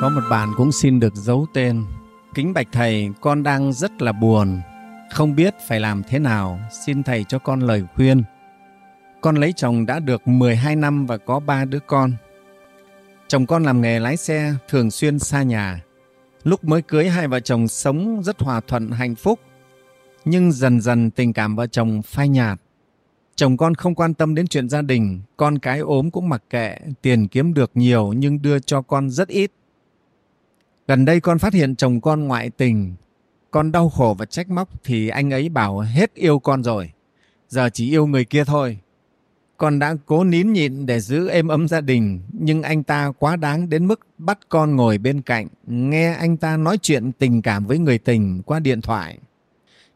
Có một bạn cũng xin được giấu tên. Kính bạch thầy, con đang rất là buồn, không biết phải làm thế nào, xin thầy cho con lời khuyên. Con lấy chồng đã được 12 năm và có ba đứa con. Chồng con làm nghề lái xe, thường xuyên xa nhà. Lúc mới cưới hai vợ chồng sống rất hòa thuận, hạnh phúc. Nhưng dần dần tình cảm vợ chồng phai nhạt. Chồng con không quan tâm đến chuyện gia đình, con cái ốm cũng mặc kệ, tiền kiếm được nhiều nhưng đưa cho con rất ít. Gần đây con phát hiện chồng con ngoại tình, con đau khổ và trách móc thì anh ấy bảo hết yêu con rồi, giờ chỉ yêu người kia thôi. Con đã cố nín nhịn để giữ êm ấm gia đình, nhưng anh ta quá đáng đến mức bắt con ngồi bên cạnh, nghe anh ta nói chuyện tình cảm với người tình qua điện thoại.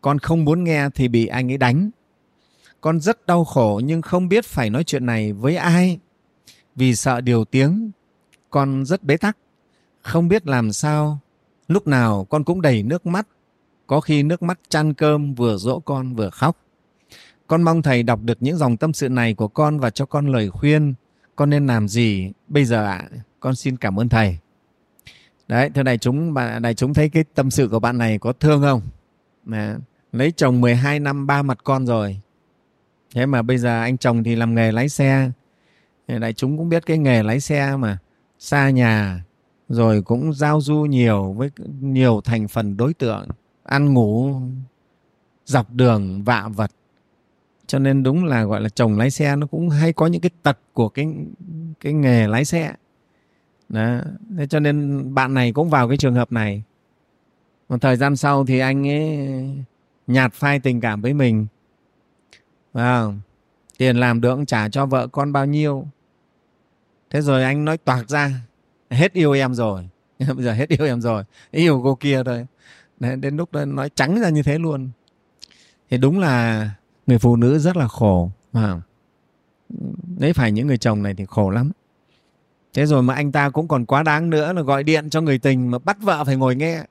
Con không muốn nghe thì bị anh ấy đánh. Con rất đau khổ nhưng không biết phải nói chuyện này với ai. Vì sợ điều tiếng, con rất bế tắc, không biết làm sao. Lúc nào con cũng đầy nước mắt, có khi nước mắt chăn cơm vừa dỗ con vừa khóc. Con mong thầy đọc được những dòng tâm sự này của con và cho con lời khuyên. Con nên làm gì bây giờ ạ? À? Con xin cảm ơn thầy. Đấy, thưa đại chúng, bạn đại chúng thấy cái tâm sự của bạn này có thương không? Mà, lấy chồng 12 năm ba mặt con rồi. Thế mà bây giờ anh chồng thì làm nghề lái xe. Đại chúng cũng biết cái nghề lái xe mà xa nhà rồi cũng giao du nhiều với nhiều thành phần đối tượng ăn ngủ dọc đường vạ vật. Cho nên đúng là gọi là chồng lái xe nó cũng hay có những cái tật của cái cái nghề lái xe. Đó. Thế cho nên bạn này cũng vào cái trường hợp này. Một thời gian sau thì anh ấy nhạt phai tình cảm với mình. À, tiền làm được trả cho vợ con bao nhiêu. Thế rồi anh nói toạc ra hết yêu em rồi. Bây giờ hết yêu em rồi. Yêu cô kia thôi. Đấy, đến lúc đó nói trắng ra như thế luôn. Thì đúng là người phụ nữ rất là khổ mà đấy phải những người chồng này thì khổ lắm. Thế rồi mà anh ta cũng còn quá đáng nữa là gọi điện cho người tình mà bắt vợ phải ngồi nghe.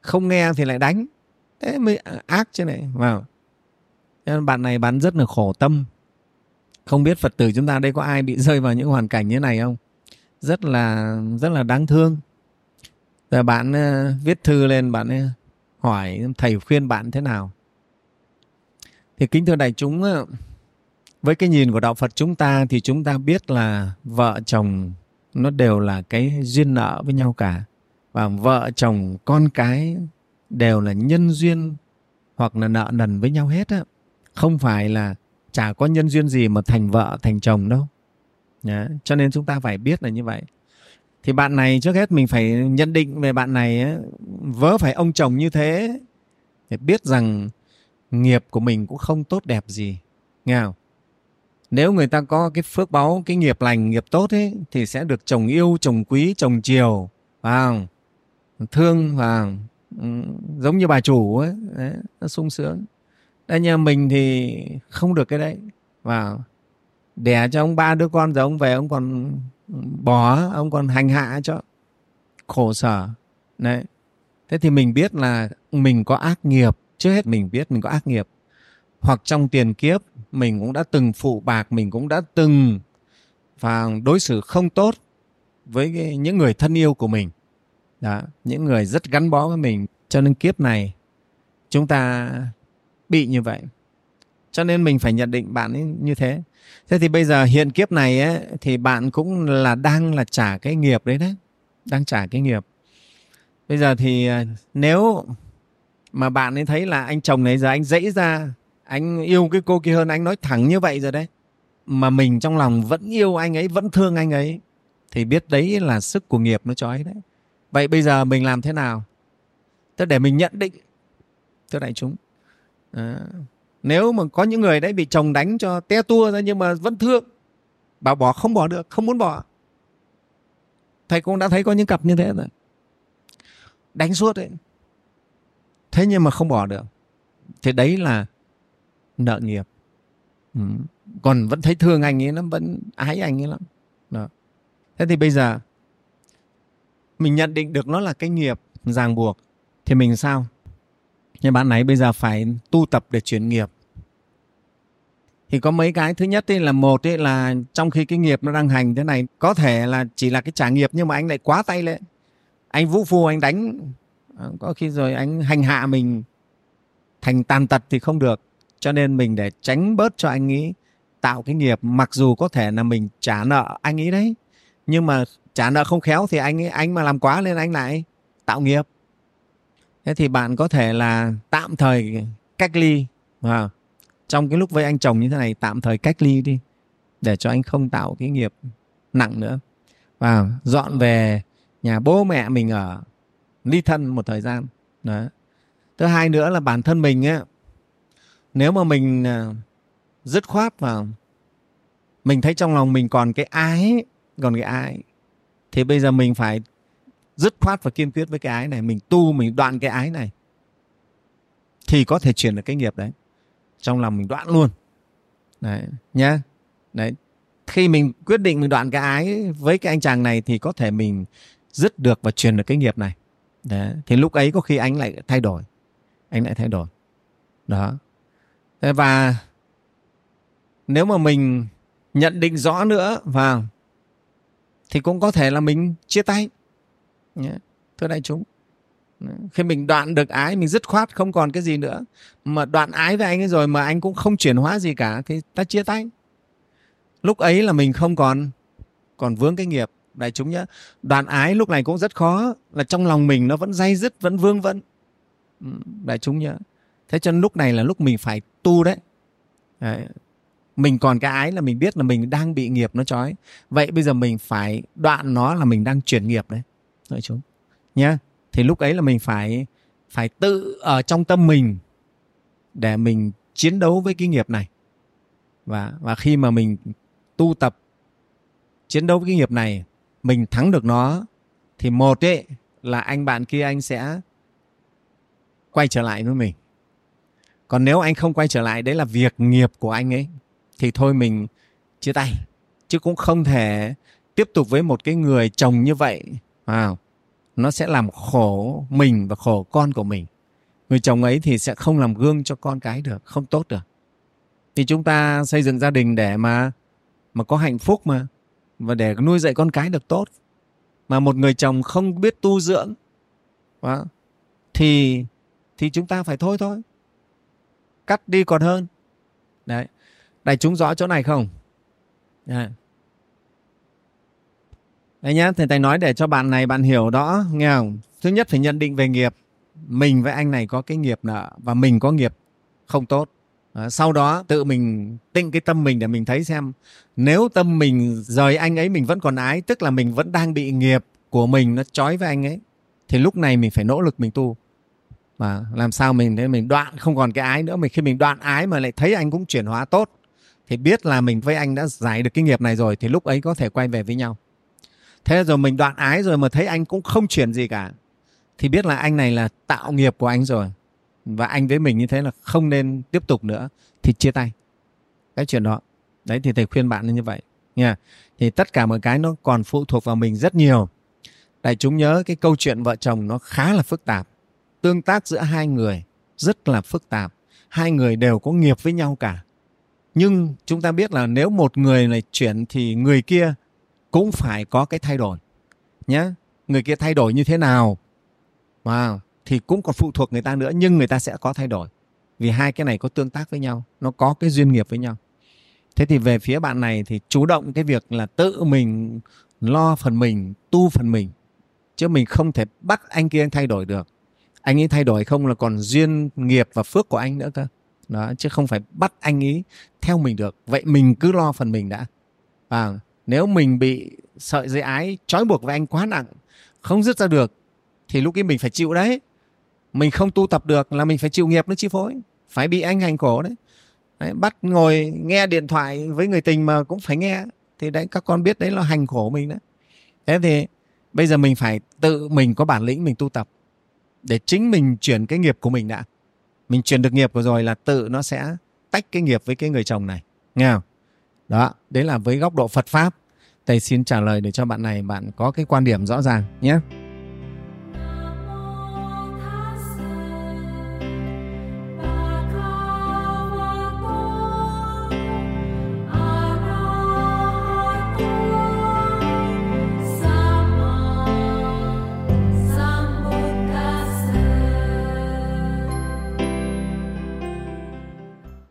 Không nghe thì lại đánh. Thế mới ác chứ này vào wow. bạn này bạn rất là khổ tâm. Không biết phật tử chúng ta đây có ai bị rơi vào những hoàn cảnh như này không? Rất là rất là đáng thương. Rồi bạn uh, viết thư lên bạn uh, hỏi thầy khuyên bạn thế nào? Thì kính thưa đại chúng uh, với cái nhìn của đạo Phật chúng ta thì chúng ta biết là vợ chồng nó đều là cái duyên nợ với nhau cả. Và vợ chồng con cái đều là nhân duyên hoặc là nợ nần với nhau hết á. Không phải là chả có nhân duyên gì mà thành vợ thành chồng đâu. Nhá. cho nên chúng ta phải biết là như vậy. Thì bạn này trước hết mình phải nhận định về bạn này ấy, vớ phải ông chồng như thế để biết rằng nghiệp của mình cũng không tốt đẹp gì. Nghe không? Nếu người ta có cái phước báu cái nghiệp lành nghiệp tốt ấy thì sẽ được chồng yêu chồng quý chồng chiều vào thương và ừ, giống như bà chủ ấy đấy, nó sung sướng. Đây nhà mình thì không được cái đấy và đẻ cho ông ba đứa con rồi ông về ông còn bỏ ông còn hành hạ cho khổ sở. Đấy. Thế thì mình biết là mình có ác nghiệp trước hết mình biết mình có ác nghiệp. Hoặc trong tiền kiếp mình cũng đã từng phụ bạc mình cũng đã từng và đối xử không tốt với những người thân yêu của mình. Đó, những người rất gắn bó với mình. Cho nên kiếp này chúng ta bị như vậy cho nên mình phải nhận định bạn ấy như thế. Thế thì bây giờ hiện kiếp này ấy, thì bạn cũng là đang là trả cái nghiệp đấy đấy. Đang trả cái nghiệp. Bây giờ thì à, nếu mà bạn ấy thấy là anh chồng này giờ anh dãy ra anh yêu cái cô kia hơn anh nói thẳng như vậy rồi đấy mà mình trong lòng vẫn yêu anh ấy vẫn thương anh ấy thì biết đấy là sức của nghiệp nó cho ấy đấy. Vậy bây giờ mình làm thế nào? Tức để mình nhận định. Thưa đại chúng. À, nếu mà có những người đấy bị chồng đánh cho te tua ra nhưng mà vẫn thương, bảo bỏ, không bỏ được, không muốn bỏ. Thầy cũng đã thấy có những cặp như thế rồi. Đánh suốt đấy. Thế nhưng mà không bỏ được. Thì đấy là nợ nghiệp. Ừ. còn vẫn thấy thương anh ấy nó vẫn ái anh ấy lắm. Đó. thế thì bây giờ mình nhận định được nó là cái nghiệp ràng buộc, thì mình sao? Nhưng bạn này bây giờ phải tu tập để chuyển nghiệp. Thì có mấy cái, thứ nhất ấy là một ấy là trong khi cái nghiệp nó đang hành thế này, có thể là chỉ là cái trả nghiệp nhưng mà anh lại quá tay lên anh vũ phu, anh đánh. À, có khi rồi anh hành hạ mình. Thành tàn tật thì không được. Cho nên mình để tránh bớt cho anh ấy tạo cái nghiệp, mặc dù có thể là mình trả nợ anh ấy đấy. Nhưng mà trả nợ không khéo thì anh ấy anh mà làm quá nên anh lại tạo nghiệp thế thì bạn có thể là tạm thời cách ly à, trong cái lúc với anh chồng như thế này tạm thời cách ly đi để cho anh không tạo cái nghiệp nặng nữa. Và dọn về nhà bố mẹ mình ở ly thân một thời gian đó. Thứ hai nữa là bản thân mình á nếu mà mình à, dứt khoát và mình thấy trong lòng mình còn cái ái còn cái ái thì bây giờ mình phải dứt khoát và kiên quyết với cái ái này, mình tu, mình đoạn cái ái này, thì có thể chuyển được cái nghiệp đấy. Trong lòng mình đoạn luôn. Đấy, nhá. Đấy. Khi mình quyết định mình đoạn cái ái với cái anh chàng này thì có thể mình dứt được và truyền được cái nghiệp này. Đấy. thì lúc ấy có khi anh lại thay đổi. Anh lại thay đổi. Đó. Và nếu mà mình nhận định rõ nữa vào thì cũng có thể là mình chia tay thưa đại chúng. Khi mình đoạn được ái mình dứt khoát không còn cái gì nữa. Mà đoạn ái với anh ấy rồi mà anh cũng không chuyển hóa gì cả thì ta chia tay. Lúc ấy là mình không còn còn vướng cái nghiệp. Đại chúng nhé đoạn ái lúc này cũng rất khó là trong lòng mình nó vẫn dây dứt vẫn vương vẫn đại chúng nhớ thế cho nên lúc này là lúc mình phải tu đấy, đấy. mình còn cái ái là mình biết là mình đang bị nghiệp nó trói. Vậy bây giờ mình phải đoạn nó là mình đang chuyển nghiệp đấy đại chúng. Nhé thì lúc ấy là mình phải phải tự ở trong tâm mình để mình chiến đấu với cái nghiệp này. Và và khi mà mình tu tập, chiến đấu với cái nghiệp này, mình thắng được nó, thì một ấy là anh bạn kia anh sẽ quay trở lại với mình. Còn nếu anh không quay trở lại, đấy là việc nghiệp của anh ấy, thì thôi mình chia tay. Chứ cũng không thể tiếp tục với một cái người chồng như vậy wow. nó sẽ làm khổ mình và khổ con của mình. Người chồng ấy thì sẽ không làm gương cho con cái được không tốt được. Thì chúng ta xây dựng gia đình để mà mà có hạnh phúc mà và để nuôi dạy con cái được tốt. Mà một người chồng không biết tu dưỡng đó, thì thì chúng ta phải thôi thôi. Cắt đi còn hơn. Đấy. Đại chúng rõ chỗ này không? Đấy đấy nhá thầy thầy nói để cho bạn này bạn hiểu đó nghe không? Thứ nhất phải nhận định về nghiệp. Mình với anh này có cái nghiệp nợ và mình có nghiệp không tốt. À, sau đó tự mình tịnh cái tâm mình để mình thấy xem. Nếu tâm mình rời anh ấy mình vẫn còn ái tức là mình vẫn đang bị nghiệp của mình nó trói với anh ấy thì lúc này mình phải nỗ lực mình tu. Mà làm sao mình để mình đoạn không còn cái ái nữa mình khi mình đoạn ái mà lại thấy anh cũng chuyển hóa tốt thì biết là mình với anh đã giải được cái nghiệp này rồi thì lúc ấy có thể quay về với nhau thế rồi mình đoạn ái rồi mà thấy anh cũng không chuyển gì cả, thì biết là anh này là tạo nghiệp của anh rồi. Và anh với mình như thế là không nên tiếp tục nữa, thì chia tay. Cái chuyện đó. Đấy, thì thầy khuyên bạn như vậy. Nha. Thì tất cả mọi cái nó còn phụ thuộc vào mình rất nhiều. Đại chúng nhớ cái câu chuyện vợ chồng nó khá là phức tạp. Tương tác giữa hai người rất là phức tạp. Hai người đều có nghiệp với nhau cả. Nhưng chúng ta biết là nếu một người này chuyển thì người kia cũng phải có cái thay đổi nhé người kia thay đổi như thế nào mà thì cũng còn phụ thuộc người ta nữa nhưng người ta sẽ có thay đổi. Vì hai cái này có tương tác với nhau nó có cái duyên nghiệp với nhau. Thế thì về phía bạn này thì chủ động cái việc là tự mình lo phần mình tu phần mình chứ mình không thể bắt anh kia anh thay đổi được. Anh ấy thay đổi không là còn duyên nghiệp và phước của anh nữa cơ. Đó chứ không phải bắt anh ấy theo mình được. Vậy mình cứ lo phần mình đã. À, nếu mình bị sợi dây ái trói buộc với anh quá nặng, không dứt ra được, thì lúc ấy mình phải chịu đấy. Mình không tu tập được là mình phải chịu nghiệp nó chi phối. Phải bị anh hành khổ đấy. đấy, bắt ngồi nghe điện thoại với người tình mà cũng phải nghe. Thì đấy, các con biết đấy là hành khổ mình đấy. Thế thì bây giờ mình phải tự mình có bản lĩnh mình tu tập để chính mình chuyển cái nghiệp của mình đã. Mình chuyển được nghiệp của rồi là tự nó sẽ tách cái nghiệp với cái người chồng này. Nghe không? Đó, đấy là với góc độ phật pháp. Thầy xin trả lời để cho bạn này bạn có cái quan điểm rõ ràng nhé.